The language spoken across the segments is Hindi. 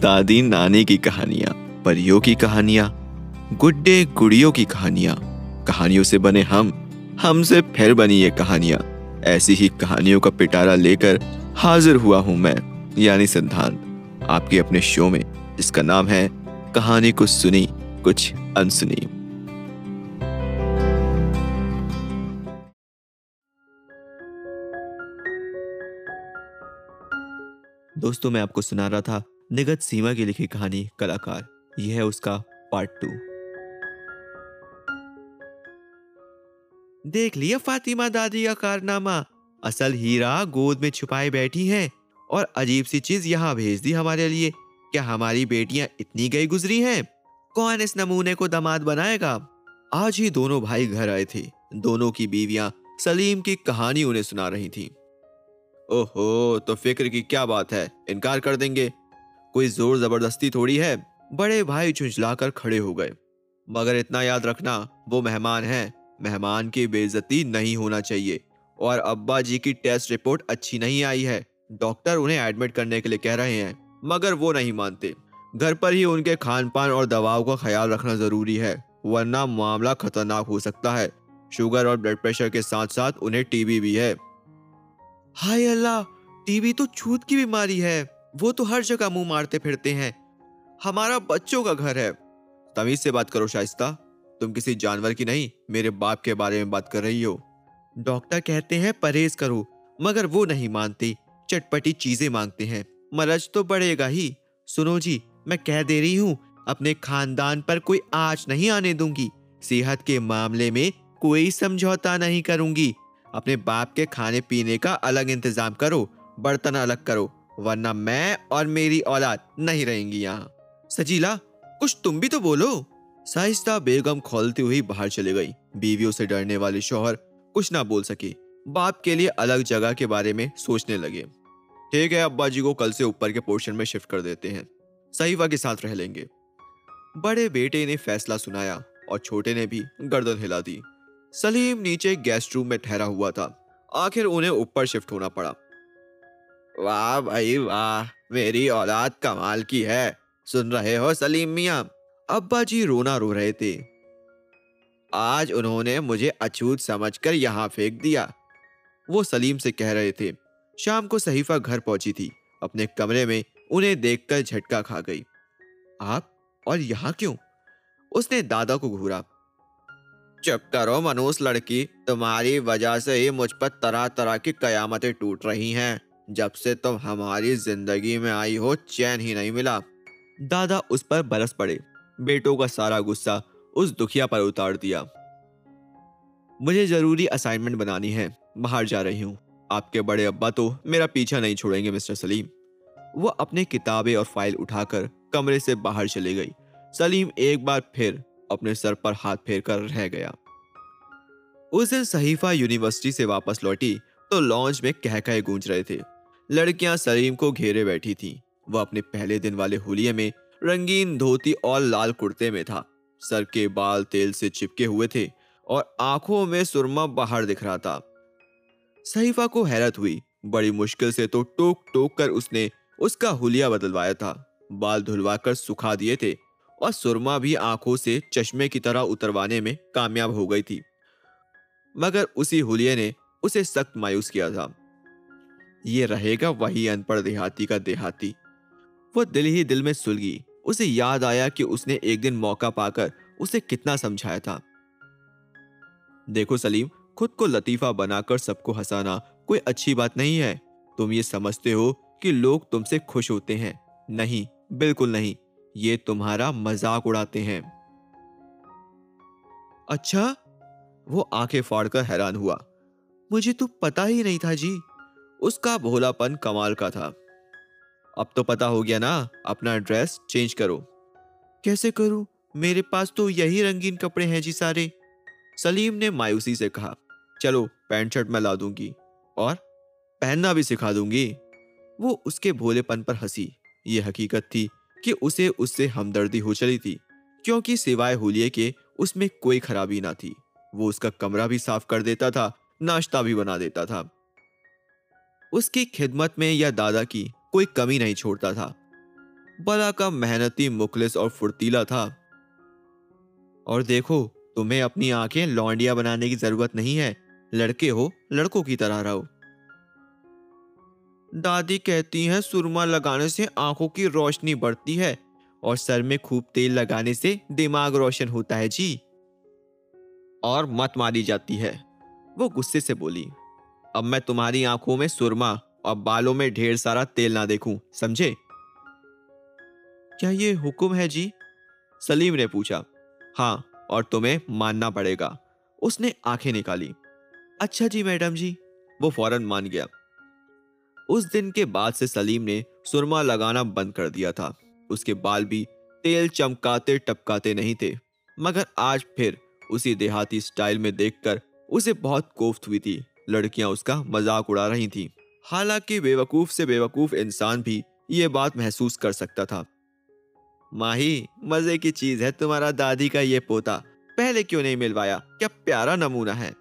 दादी नानी की कहानियाँ, परियों की कहानियाँ, गुड्डे गुड़ियों की कहानियाँ। कहानियों से बने हम, हमसे फिर बनी ये कहानियाँ। ऐसी ही कहानियों का पिटारा लेकर हाजिर हुआ हूँ मैं, यानी सिद्धांत, आपके अपने शो में। जिसका नाम है कहानी कुछ सुनी, कुछ अनसुनी। दोस्तों, मैं आपको सुना रहा था निगत सीमा की लिखी कहानी कलाकार, यह है उसका पार्ट टू देख लिया फातिमा दादी का कारनामा। असल हीरा गोद में छुपाए बैठी है और अजीब सी चीज़ यहाँ भेज दी हमारे लिए। क्या हमारी बेटियाँ इतनी गई गुजरी हैं? कौन इस नमूने को दामाद बनाएगा? आज ही दोनों भाई घर आए थे। दोनों की बीवियाँ सलीम की कहानी उन्हें सुना रही थी। ओहो तो फ़िक्र की क्या बात है? इनकार कर देंगे। कोई ज़ोर ज़बरदस्ती थोड़ी है। बड़े भाई झुंझलाकर खड़े हो गए। मगर इतना याद रखना, वो मेहमान हैं। मेहमान की बेइज्जती नहीं होना चाहिए। और अब्बा जी की टेस्ट रिपोर्ट अच्छी नहीं आई है। डॉक्टर उन्हें एडमिट करने के लिए कह रहे हैं, मगर वो नहीं मानते। घर पर ही उनके खान पान और दवाओं का ख्याल रखना ज़रूरी है, वरना मामला खतरनाक हो सकता है। शुगर और ब्लड प्रेशर के साथ साथ उन्हें टीबी भी है। हाय अल्लाह, टीबी तो छूत की बीमारी है। वो तो हर जगह मुँह मारते फिरते हैं। हमारा बच्चों का घर है। तमीज से बात करो शाइस्ता। तुम किसी जानवर की नहीं, मेरे बाप के बारे में बात कर रही हो। डॉक्टर कहते हैं, परहेज करो। मगर वो नहीं मानते। चटपटी चीज़ें मांगते हैं। मरज तो बढ़ेगा ही। सुनो जी, मैं कह दे रही हूँ, अपने खानदान पर कोई आँच नहीं आने दूँगी। सेहत के मामले में कोई समझौता नहीं करूँगी। अपने बाप के खाने पीने का अलग इंतज़ाम करो, बर्तन अलग करो। वरना मैं और मेरी औलाद नहीं रहेंगी यहाँ। सजीला कुछ तुम भी तो बोलो। साहिस्ता बेगम खोलती हुई बाहर चली गई। बीवियों से डरने वाले शोहर कुछ ना बोल सके। बाप के लिए अलग जगह के बारे में सोचने लगे। ठीक है अब्बा जी को कल से ऊपर के पोर्शन में शिफ्ट कर देते हैं। सहीवा के साथ रह लेंगे। बड़े बेटे ने फैसला सुनाया और छोटे ने भी गर्दन हिला दी। सलीम नीचे गेस्ट रूम में ठहरा हुआ था। आखिर उन्हें ऊपर शिफ्ट होना पड़ा। वाह भाई वाह, मेरी औलाद कमाल की है। सुन रहे हो सलीम मिया? अब्बा जी रोना रो रहे थे। आज उन्होंने मुझे अछूत समझकर यहाँ फेंक दिया। वो सलीम से कह रहे थे, शाम को सहीफा घर पहुँची थी। अपने कमरे में उन्हें देखकर झटका खा गई। आप और यहाँ क्यों? उसने दादा को घूरा। चुप करो मनूस लड़की, तुम्हारी वजह से ही मुझ पर तरह तरह की कयामतें टूट रही हैं। जब से तुम हमारी ज़िंदगी में आई हो, चैन ही नहीं मिला। दादा उस पर बरस पड़े। बेटों का सारा गुस्सा उस दुखिया पर उतार दिया। मुझे ज़रूरी असाइनमेंट बनानी है। बाहर जा रही हूँ। आपके बड़े अब्बा तो मेरा पीछा नहीं छोड़ेंगे, मिस्टर सलीम। वो अपने किताबें और फ़ाइल उठाकर कमरे से बाहर चले गई। सलीम एक बार फिर अपने सर पर हाथ फेर कर रह गया। उस दिन सहीफा यूनिवर्सिटी से वापस लौटी तो लॉन्च में कह गूंज रहे थे। लड़कियाँ सलीम को घेरे बैठी थीं। वह अपने पहले दिन वाले होलिये में रंगीन धोती और लाल कुर्ते में था। सर के बाल तेल से चिपके हुए थे और आँखों में सुरमा बाहर दिख रहा था। सहीफा को हैरत हुई। बड़ी मुश्किल से तो टोक टोक कर उसने उसका हुलिया बदलवाया था। बाल धुलवाकर सुखा दिए थे और सुरमा भी आँखों से चश्मे की तरह उतरवाने में कामयाब हो गई थी। मगर उसी हुलिये ने उसे सख्त मायूस किया था। ये रहेगा वही अनपढ़ देहाती का देहाती। वो दिल ही दिल में सुलगी। उसे याद आया कि उसने एक दिन मौका पाकर उसे कितना समझाया था। देखो सलीम, खुद को लतीफा बनाकर सबको हंसाना कोई अच्छी बात नहीं है। तुम ये समझते हो कि लोग तुमसे खुश होते हैं। नहीं, बिल्कुल नहीं। ये तुम्हारा मज़ाक उड़ाते हैं। अच्छा? वो आँखें फाड़कर हैरान हुआ। मुझे तो पता ही नहीं था जी। उसका भोलापन कमाल का था। अब तो पता हो गया ना, अपना ड्रेस चेंज करो। कैसे करूँ? मेरे पास तो यही रंगीन कपड़े हैं जी सारे। सलीम ने मायूसी से कहा, चलो, पैंट शर्ट मैं ला दूँगी और पहनना भी सिखा दूँगी। वो उसके भोलेपन पर हँसी। ये हकीकत थी कि उसे उससे हमदर्दी हो चली थी, क्योंकि सिवाय होलिये के उसमें कोई खराबी ना थी। वो उसका कमरा भी साफ़ कर देता था, नाश्ता भी बना देता था। उसकी खिदमत में या दादा की कोई कमी नहीं छोड़ता था। बला का मेहनती, मुखलिस और फुर्तीला था। और देखो, तुम्हें अपनी आँखें लौंडिया बनाने की ज़रूरत नहीं है। लड़के हो, लड़कों की तरह रहो। दादी कहती हैं, सुरमा लगाने से आँखों की रोशनी बढ़ती है और सर में खूब तेल लगाने से दिमाग रोशन होता है, जी। और मत मारी जाती है। वो गुस्से से बोली। अब मैं तुम्हारी आँखों में सुरमा और बालों में ढेर सारा तेल ना देखूँ, समझे? क्या ये हुक्म है जी? सलीम ने पूछा। हाँ और तुम्हें मानना पड़ेगा। उसने आँखें निकाली। अच्छा जी, मैडम जी, वो फ़ौरन मान गया। उस दिन के बाद से सलीम ने सुरमा लगाना बंद कर दिया था। उसके बाल भी तेल चमकाते टपकाते नहीं थे। मगर आज फिर उसी देहाती स्टाइल में देखकर उसे बहुत कोफ्त हुई थी। लड़कियाँ उसका मज़ाक उड़ा रही थीं। हालाँकि बेवकूफ़ से बेवकूफ़ इंसान भी ये बात महसूस कर सकता था। माही, मज़े की चीज़ है तुम्हारा दादी का ये पोता। पहले क्यों नहीं मिलवाया? क्या प्यारा नमूना है।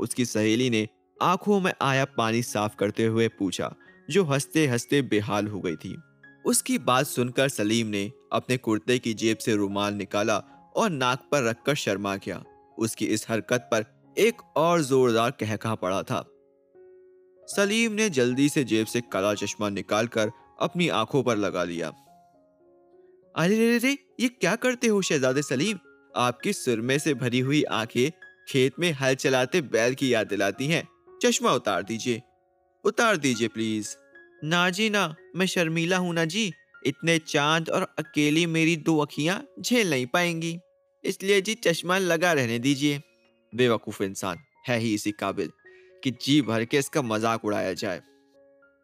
उसकी सहेली ने आँखों में आया पानी साफ़ करते हुए पूछा, जो हँसते हँसते बेहाल हो गई थी। उसकी बात सुनकर सलीम ने अपने कुर्ते की जेब से रुमाल निकाला और नाक पर रखकर शर्मा गया उसकी इस हरकत पर एक और जोरदार कहका पड़ा था। सलीम ने जल्दी से जेब से काला चश्मा निकालकर अपनी आँखों पर लगा लिया। अरे रे रे ये क्या करते हो शहजादे सलीम? आपकी सुरमे से भरी हुई आँखें खेत में हल चलाते बैल की याद दिलाती हैं। चश्मा उतार दीजिए। उतार दीजिए प्लीज़। ना जी ना, मैं शर्मीला हूँ ना जी। इतने चाँद और अकेली मेरी दो अखियाँ झेल नहीं पाएँगी। इसलिए जी चश्मा लगा रहने दीजिए। बेवकूफ़ इंसान है ही इसी काबिल कि जी भर के इसका मज़ाक उड़ाया जाए।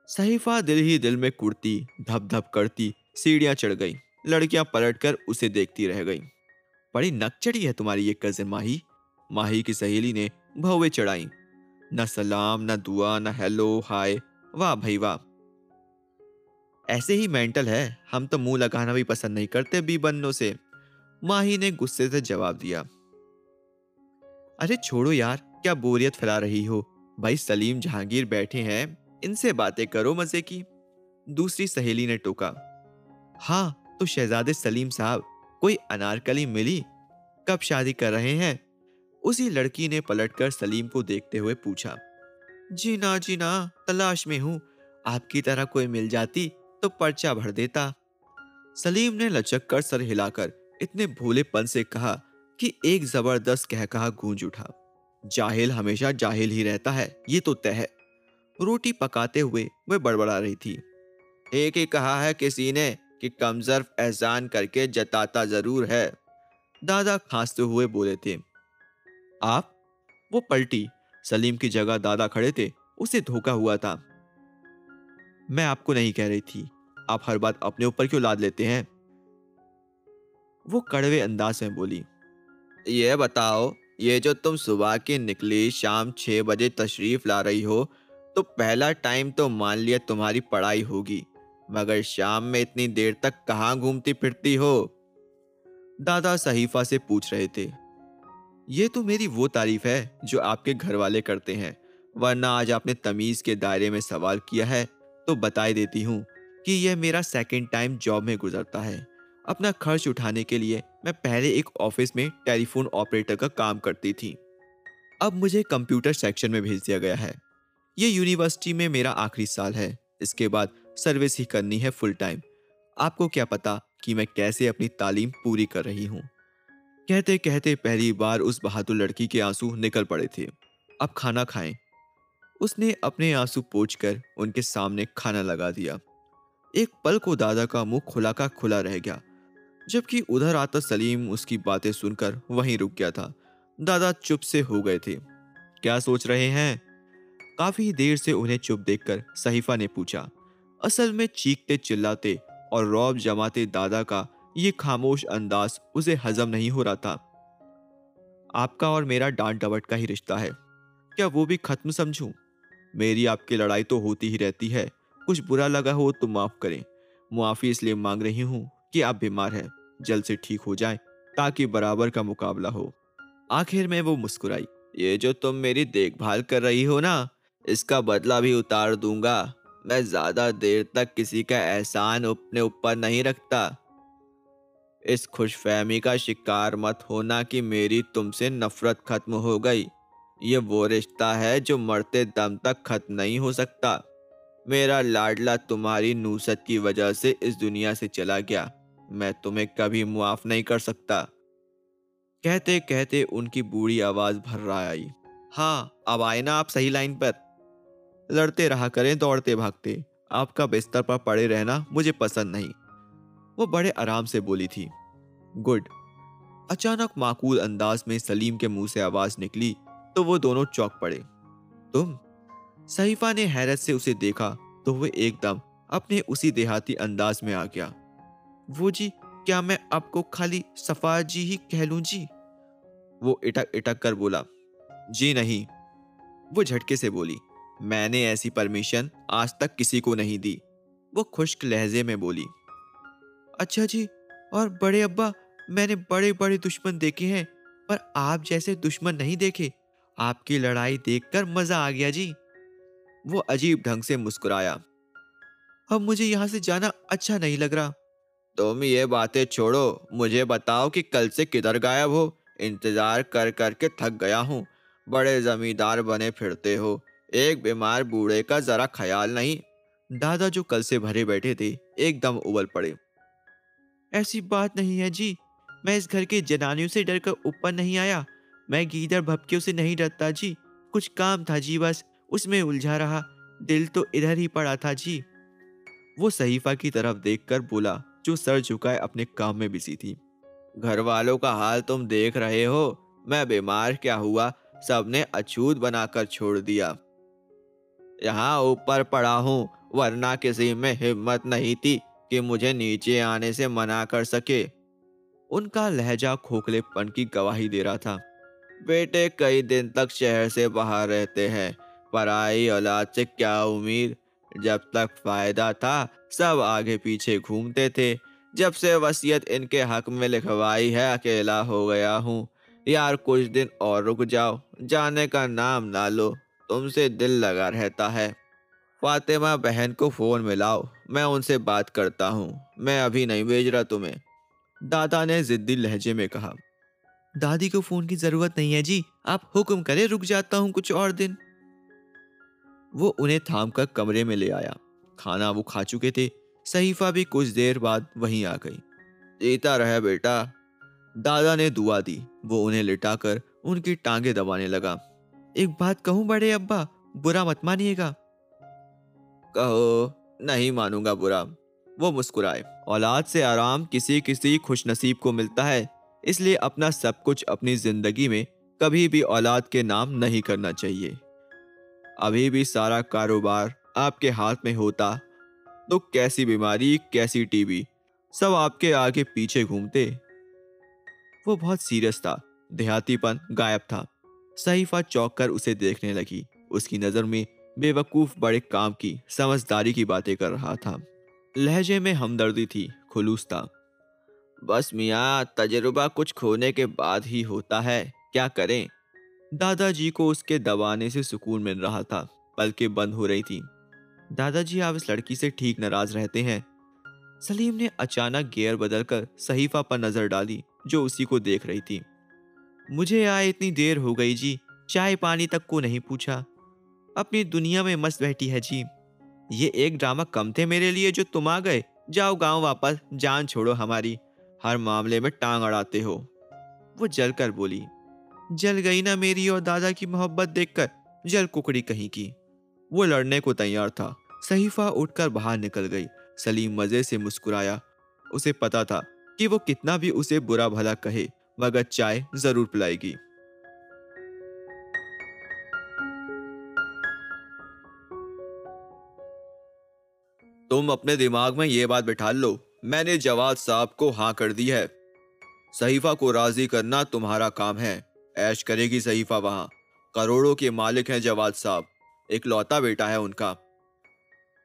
सहीफा दिल ही दिल में कुड़ती धप धप करती, सीढ़ियाँ चढ़ गई, लड़कियाँ पलट कर उसे देखती रह गई। बड़ी नकचड़ी है तुम्हारी ये कजिन माही। माही की सहेली ने भवे चढ़ाई। न सलाम, न दुआ, न हेलो, हाय, वाह भाई वाह। ऐसे ही मेंटल है, हम तो मुँह लगाना भी पसंद नहीं करते बी बन्नों से। माही ने गुस्से से जवाब दिया। अरे छोड़ो यार, क्या बोरियत फैला रही हो? भाई सलीम जहांगीर बैठे हैं, इनसे बातें करो मज़े की। दूसरी सहेली ने टोका। हाँ तो शहजादे सलीम साहब, कोई अनारकली मिली? कब शादी कर रहे हैं? उसी लड़की ने पलटकर सलीम को देखते हुए पूछा। जी ना जी ना, तलाश में हूँ। आपकी तरह कोई मिल जाती तो पर्चा भर देता। सलीम ने लचक कर सर हिलाकर, इतने भोलेपन से कहा कि एक ज़बरदस्त कहकहा गूंज उठा। जाहिल हमेशा जाहिल ही रहता है, ये तो तय है। रोटी पकाते हुए वह बड़बड़ा रही थी। एक ही कहा है किसी ने कि कमजर एहसान करके जताता ज़रूर है। दादा खांसते हुए बोले थे, आप? वो पलटी। सलीम की जगह दादा खड़े थे, उसे धोखा हुआ था। मैं आपको नहीं कह रही थी। आप हर बात अपने ऊपर क्यों लाद लेते हैं? वो कड़वे अंदाज में बोली ये बताओ, ये जो तुम सुबह की निकली शाम छह बजे तशरीफ़ ला रही हो तो पहला टाइम तो मान लिया तुम्हारी पढ़ाई होगी, मगर शाम में इतनी देर तक कहाँ घूमती फिरती हो? दादा सहीफा से पूछ रहे थे। ये तो मेरी वो तारीफ़ है जो आपके घर वाले करते हैं, वरना आज आपने तमीज के दायरे में सवाल किया है तो बताई देती हूँ कि यह मेरा सेकंड टाइम जॉब में गुजरता है। अपना खर्च उठाने के लिए मैं पहले एक ऑफ़िस में टेलीफोन ऑपरेटर का काम करती थी। अब मुझे कंप्यूटर सेक्शन में भेज दिया गया है। ये यूनिवर्सिटी में मेरा आखिरी साल है। इसके बाद सर्विस ही करनी है फुल टाइम आपको क्या पता कि मैं कैसे अपनी तालीम पूरी कर रही हूँ। कहते कहते पहली बार उस बहादुर लड़की के आँसू निकल पड़े थे। अब खाना खाएँ। उसने अपने आँसू पोछकर उनके सामने खाना लगा दिया। एक पल को दादा का मुँह खुला का खुला रह गया। जबकि उधर आता सलीम उसकी बातें सुनकर वहीं रुक गया था। दादा चुप से हो गए थे। क्या सोच रहे हैं? काफ़ी देर से उन्हें चुप देखकर सहीफा ने पूछा, असल में चीखते चिल्लाते और रौब जमाते दादा का ये खामोश अंदाज उसे हजम नहीं हो रहा था। आपका और मेरा डांट डबट का ही रिश्ता है। क्या वो भी खत्म समझूं? मेरी आपकी लड़ाई तो होती ही रहती है। कुछ बुरा लगा हो तो माफ़ करें। मुआफी इसलिए मांग रही हूँ कि आप बीमार हैं, जल्द से ठीक हो जाए, ताकि बराबर का मुकाबला हो। आखिर में वो मुस्कुराई, ये जो तुम मेरी देखभाल कर रही हो ना, इसका बदला भी उतार दूँगा। मैं ज़्यादा देर तक किसी का एहसान अपने ऊपर नहीं रखता। इस खुशफहमी का शिकार मत होना कि मेरी तुमसे नफरत खत्म हो गई। ये वो रिश्ता है जो मरते दम तक खत्म नहीं हो सकता। मेरा लाडला तुम्हारी नूसत की वजह से इस दुनिया से चला गया। मैं तुम्हें कभी मुआफ नहीं कर सकता। कहते कहते उनकी बूढ़ी आवाज़ भर रहा आई। हाँ अब आए ना आप सही लाइन पर। लड़ते रहा करें, दौड़ते भागते। आपका बिस्तर पर पड़े रहना मुझे पसंद नहीं। वो बड़े आराम से बोली थी। गुड। अचानक माकूल अंदाज में सलीम के मुँह से आवाज़ निकली तो वो दोनों चौक पड़े। तुम? सहीफा ने हैरत से उसे देखा तो वह एकदम अपने उसी देहाती अंदाज में आ गया। वो जी, क्या मैं आपको खाली सफ़ा जी ही कह लूँ जी? वो इटक इटक कर बोला, जी नहीं। वो झटके से बोली, मैंने ऐसी परमिशन आज तक किसी को नहीं दी। वो खुश्क लहजे में बोली अच्छा जी, और बड़े अब्बा, मैंने बड़े बड़े दुश्मन देखे हैं, पर आप जैसे दुश्मन नहीं देखे। आपकी लड़ाई देखकर मज़ा आ गया जी। वो अजीब ढंग से मुस्कुराया, अब मुझे यहाँ से जाना अच्छा नहीं लग रहा। तुम ये बातें छोड़ो। मुझे बताओ कि कल से किधर गायब हो? इंतज़ार कर करके थक गया हूँ। बड़े जमींदार बने फिरते हो। एक बीमार बूढ़े का जरा ख्याल नहीं। दादा जो कल से भरे बैठे थे, एकदम उबल पड़े। ऐसी बात नहीं है जी। मैं इस घर के जनानियों से डरकर ऊपर नहीं आया। मैं गीदर भपकियों से नहीं डरता जी। कुछ काम था जी बस। उसमें उलझा रहा। दिल तो इधर ही पड़ा था जी। वो सहीफा की तरफ़ देखकर बोला जो सर झुकाए अपने काम में बिज़ी थी। घर वालों का हाल तुम देख रहे हो? मैं बीमार क्या हुआ? सबने अछूत बनाकर छोड़ दिया। यहाँ ऊपर पड़ा हूँ, वरना किसी में हिम्मत नहीं थी कि मुझे नीचे आने से मना कर सके। उनका लहजा खोखलेपन की गवाही दे रहा था। बेटे, कई दिन तक शहर से बाहर रहते हैं। पराई, औलाद से क्या उम्मीद? जब तक फ़ायदा था, सब आगे पीछे घूमते थे। जब से वसीयत इनके हक में लिखवाई है, अकेला हो गया हूँ। यार, कुछ दिन और रुक जाओ। जाने का नाम ना लो। तुमसे दिल लगा रहता है। फातिमा बहन को फ़ोन मिलाओ। मैं उनसे बात करता हूँ। मैं अभी नहीं भेज रहा तुम्हें। दादा ने जिद्दी लहजे में कहा, दादी को फ़ोन की ज़रूरत नहीं है जी। आप हुक्म करें, रुक जाता हूँ कुछ और दिन। वो उन्हें थाम कर कमरे में ले आया। खाना वो खा चुके थे। सहीफा भी कुछ देर बाद वहीं आ गई। जीता रहे बेटा। दादा ने दुआ दी। वो उन्हें लिटाकर उनकी टांगे दबाने लगा। एक बात कहूँ बड़े अब्बा, बुरा मत मानिएगा। कहो, नहीं मानूँगा बुरा। वो मुस्कुराए। औलाद से आराम किसी किसी खुश नसीब को मिलता है, इसलिए अपना सब कुछ अपनी ज़िंदगी में कभी भी औलाद के नाम नहीं करना चाहिए। अभी भी सारा कारोबार आपके हाथ में होता तो कैसी बीमारी, कैसी टीबी, सब आपके आगे पीछे घूमते। वो बहुत सीरियस था, देहातीपन गायब था। सहीफा चौक कर उसे देखने लगी। उसकी नज़र में बेवकूफ़ बड़े काम की, समझदारी की बातें कर रहा था। लहजे में हमदर्दी थी, खुलूस था। बस मियाँ, तजुर्बा कुछ खोने के बाद ही होता है, क्या करें? दादाजी को उसके दबाने से सुकून मिल रहा था, पलकें बंद हो रही थी। दादाजी आप इस लड़की से ठीक नाराज़ रहते हैं। सलीम ने अचानक गियर बदलकर सहीफा पर नज़र डाली, जो उसी को देख रही थी। मुझे आए इतनी देर हो गई जी, चाय पानी तक को नहीं पूछा। अपनी दुनिया में मस्त बैठी है जी। ये एक ड्रामा कम थे मेरे लिए जो तुम आ गए। जाओ गाँव वापस, जान छोड़ो हमारी। हर मामले में टांग अड़ाते हो। वो जल कर बोली जल गई ना मेरी और दादा की मोहब्बत देखकर जल कुकड़ी कहीं की। वो लड़ने को तैयार था। सहीफा उठकर बाहर निकल गई। सलीम मज़े से मुस्कुराया। उसे पता था कि वो कितना भी उसे बुरा भला कहे, मगर चाय ज़रूर पिलाएगी। तुम अपने दिमाग में ये बात बिठा लो, मैंने जवाद साहब को हाँ कर दी है। सहीफा को राज़ी करना तुम्हारा काम है। ऐश करेगी सहीफा वहाँ। करोड़ों के मालिक हैं जवाद साहब। एक लौता बेटा है उनका।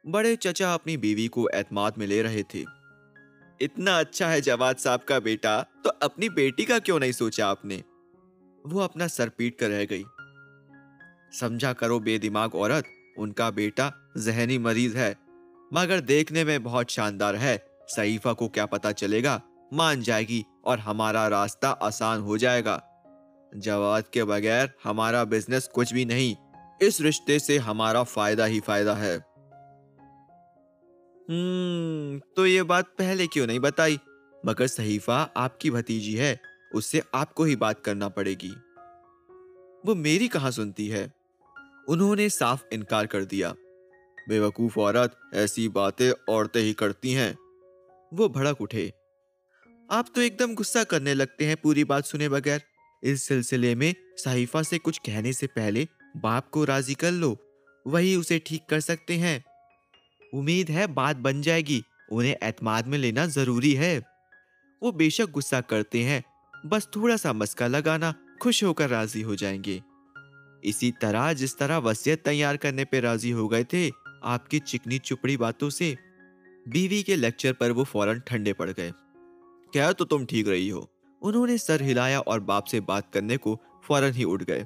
बड़े चचा अपनी बीवी को एतमाद में ले रहे थे। इतना अच्छा है जवाद साहब का बेटा तो अपनी बेटी का क्यों नहीं सोचा आपने? वो अपना सर पीट कर रह गई। समझा करो बेदिमाग औरत, उनका बेटा जहनी मरीज़ है। मगर देखने में बहुत शानदार है। सईफा को क्या पता चलेगा? मान जाएगी और हमारा रास्ता आसान हो जाएगा। जवाब के बगैर हमारा बिज़नेस कुछ भी नहीं। इस रिश्ते से हमारा फ़ायदा ही फ़ायदा है। हम्म तो ये बात पहले क्यों नहीं बताई? मगर सहीफा आपकी भतीजी है, उससे आपको ही बात करना पड़ेगी। वो मेरी कहा सुनती है? उन्होंने साफ़ इनकार कर दिया। बेवकूफ़ औरत, ऐसी बातें औरतें ही करती हैं। वो भड़क उठे। आप तो एकदम गुस्सा करने लगते हैं पूरी बात सुने बगैर। इस सिलसिले में साहिफा से कुछ कहने से पहले बाप को राज़ी कर लो, वही उसे ठीक कर सकते हैं। उम्मीद है बात बन जाएगी, उन्हें एतमाद में लेना ज़रूरी है। वो बेशक गुस्सा करते हैं, बस थोड़ा सा मस्का लगाना खुश होकर राज़ी हो जाएँगे। इसी तरह जिस तरह वसीयत तैयार करने पर राज़ी हो गए थे, आपकी चिकनी चुपड़ी बातों से, बीवी के लेक्चर पर वो फ़ौरन ठंडे पड़ गए। क्या तो तुम ठीक रही हो? उन्होंने सर हिलाया और बाप से बात करने को फ़ौरन ही उठ गए।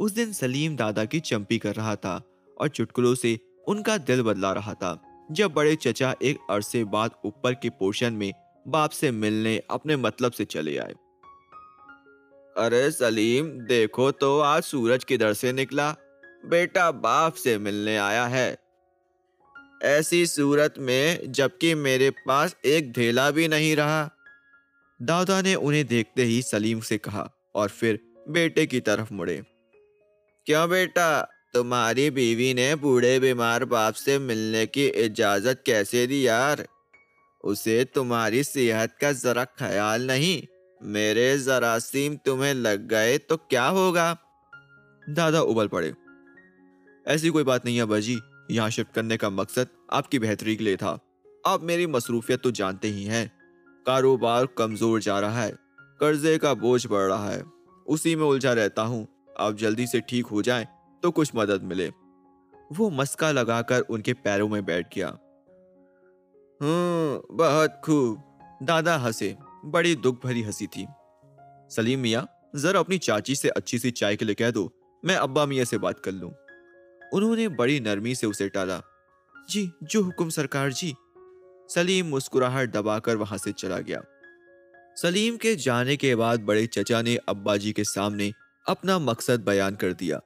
उस दिन सलीम दादा की चंपी कर रहा था और चुटकुलों से उनका दिल बदला रहा था, जब बड़े चचा एक अरसे बाद ऊपर के पोर्शन में बाप से मिलने अपने मतलब से चले आए। अरे सलीम, देखो तो आज सूरज किधर से निकला। बेटा बाप से मिलने आया है। ऐसी सूरत में जबकि मेरे पास एक धेला भी नहीं रहा। दादा ने उन्हें देखते ही सलीम से कहा और फिर बेटे की तरफ़ मुड़े। क्यों बेटा, तुम्हारी बीवी ने बूढ़े बीमार बाप से मिलने की इजाज़त कैसे दी यार? उसे तुम्हारी सेहत का जरा ख्याल नहीं। मेरे जरासीम तुम्हें लग गए तो क्या होगा? दादा उबल पड़े। ऐसी कोई बात नहीं है बाजी यहाँ शिफ्ट करने का मकसद आपकी बेहतरी के लिए था। आप मेरी मसरूफियत तो जानते ही हैं। कारोबार कमज़ोर जा रहा है, कर्जे का बोझ बढ़ रहा है। उसी में उलझा रहता हूँ। आप जल्दी से ठीक हो जाए तो कुछ मदद मिले। वो मस्का लगाकर उनके पैरों में बैठ गया। हम्म बहुत खूब। दादा हंसे, बड़ी दुख भरी हँसी थी। सलीम मिया, जरा अपनी चाची से अच्छी सी चाय के लिए कह दो, मैं अब्बा मियाँ से बात कर लूँ। उन्होंने बड़ी नरमी से उसे टाला। जी, जो हुक्म सरकार जी सलीम मुस्कुराहट दबाकर वहाँ से चला गया। सलीम के जाने के बाद बड़े चचा ने अब्बा जी के सामने अपना मकसद बयान कर दिया।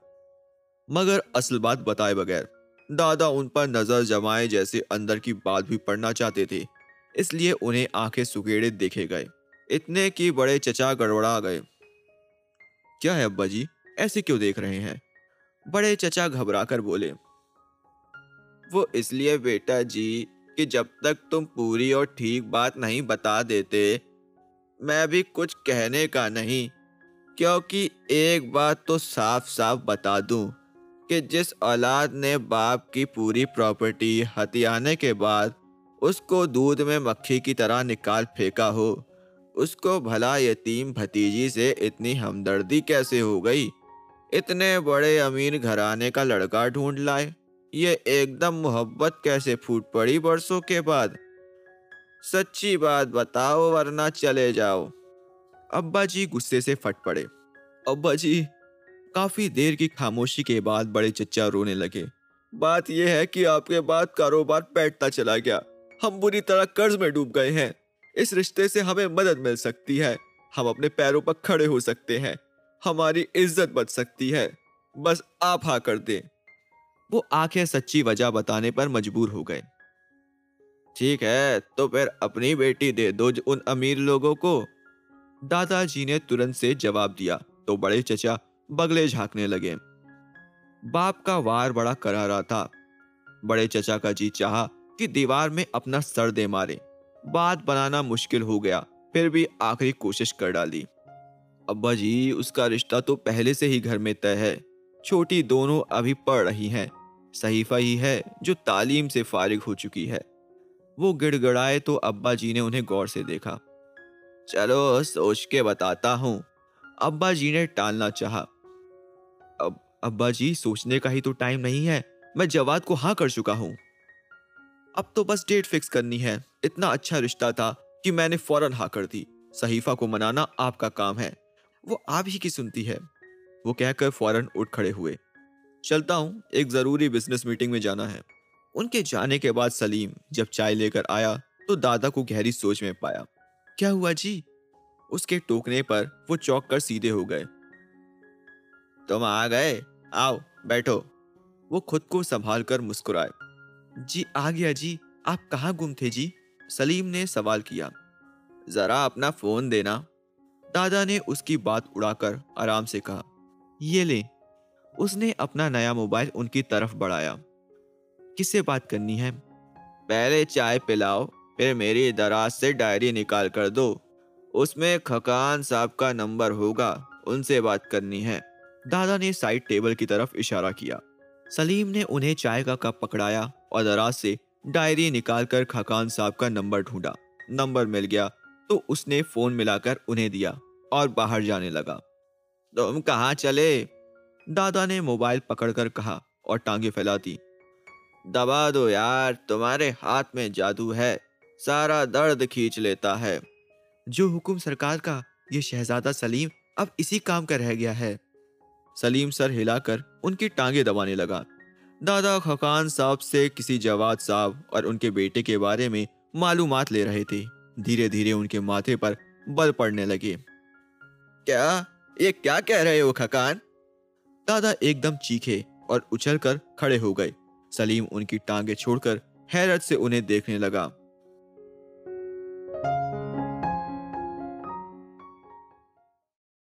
मगर असल बात बताए बगैर, दादा उन पर नज़र जमाए जैसे अंदर की बात भी पढ़ना चाहते थे, इसलिए उन्हें आँखें सुखेड़े देखे गए। इतने की बड़े चचा गड़बड़ा गए। क्या है अब्बा जी ऐसे क्यों देख रहे हैं? बड़े चचा घबरा कर बोले, वो इसलिए बेटा जी कि जब तक तुम पूरी और ठीक बात नहीं बता देते, मैं भी कुछ कहने का नहीं, क्योंकि एक बात तो साफ़ साफ़ बता दूँ कि जिस औलाद ने बाप की पूरी प्रॉपर्टी हथियाने के बाद उसको दूध में मक्खी की तरह निकाल फेंका हो, उसको भला यतीम भतीजी से इतनी हमदर्दी कैसे हो गई? इतने बड़े अमीर घराने का लड़का ढूंढ लाए। ये एकदम मोहब्बत कैसे फूट पड़ी बरसों के बाद? सच्ची बात बताओ, वरना चले जाओ। अब्बा जी गुस्से से फट पड़े। अब्बा जी काफ़ी देर की खामोशी के बाद बड़े चच्चा रोने लगे। बात यह है कि आपके बाद कारोबार बैठता चला गया। हम बुरी तरह कर्ज में डूब गए हैं। इस रिश्ते से हमें मदद मिल सकती है। हम अपने पैरों पर खड़े हो सकते हैं। हमारी इज़्ज़त बच सकती है। बस आप हा कर दें। वो आँखें सच्ची वजह बताने पर मजबूर हो गए। ठीक है तो फिर अपनी बेटी दे दो उन अमीर लोगों को। दादाजी ने तुरंत से जवाब दिया तो बड़े चचा बगले झांकने लगे। बाप का वार बड़ा करारा था। बड़े चचा का जी चाहा कि दीवार में अपना सर दे मारे। बात बनाना मुश्किल हो गया, फिर भी आखिरी कोशिश कर डाली। अब्बा जी, उसका रिश्ता तो पहले से ही घर में तय है। छोटी दोनों अभी पढ़ रही हैं। सहीफा ही है जो तालीम से फारिग हो चुकी है। वो गिड़गड़ाए तो अब्बा जी ने उन्हें गौर से देखा। चलो, सोच के बताता हूँ। अब्बा जी ने टालना चाहा। अब अब्बा जी सोचने का ही तो टाइम नहीं है। मैं जवाब को हाँ कर चुका हूँ। अब तो बस डेट फिक्स करनी है। इतना अच्छा रिश्ता था कि मैंने फ़ौरन हाँ कर दी। सहीफा को मनाना आपका काम है। वो आप ही की सुनती है। वो कहकर फ़ौरन उठ खड़े हुए। चलता हूँ, एक ज़रूरी बिज़नेस मीटिंग में जाना है। उनके जाने के बाद सलीम, जब चाय लेकर आया तो दादा को गहरी सोच में पाया। क्या हुआ जी? उसके टोकने पर वो चौक कर सीधे हो गए। तुम आ गए? आओ, बैठो। वो खुद को संभाल कर मुस्कुराए। जी, आ गया जी। आप कहाँ गुम थे जी? सलीम ने सवाल किया। जरा अपना फ़ोन देना। दादा ने उसकी बात उड़ाकर आराम से कहा, ये ले उसने अपना नया मोबाइल उनकी तरफ़ बढ़ाया। किससे बात करनी है? पहले चाय पिलाओ, फिर मेरी दराज से डायरी निकाल कर दो। उसमें खकान साहब का नंबर होगा, उनसे बात करनी है। दादा ने साइड टेबल की तरफ़ इशारा किया। सलीम ने उन्हें चाय का कप पकड़ाया और दराज से डायरी निकालकर खकान साहब का नंबर ढूंढा। नंबर मिल गया तो उसने फ़ोन मिलाकर उन्हें दिया और बाहर जाने लगा। तुम कहाँ चले? दादा ने मोबाइल पकड़कर कहा और टांगे फैलाती। दबा दो यार, तुम्हारे हाथ में जादू है, सारा दर्द खींच लेता है। जो हुक्म सरकार का, ये शहजादा सलीम अब इसी काम का रह गया है। सलीम सर हिलाकर उनकी टांगे दबाने लगा। दादा खकान साहब से किसी जवाद साहब और उनके बेटे के बारे में मालूम ले रहे थे। धीरे धीरे उनके माथे पर बल पड़ने लगे। क्या? ये क्या कह रहे हो खकान? दादा एकदम चीखे और उछलकर खड़े हो गए। सलीम उनकी टांगे छोड़कर हैरत से उन्हें देखने लगा।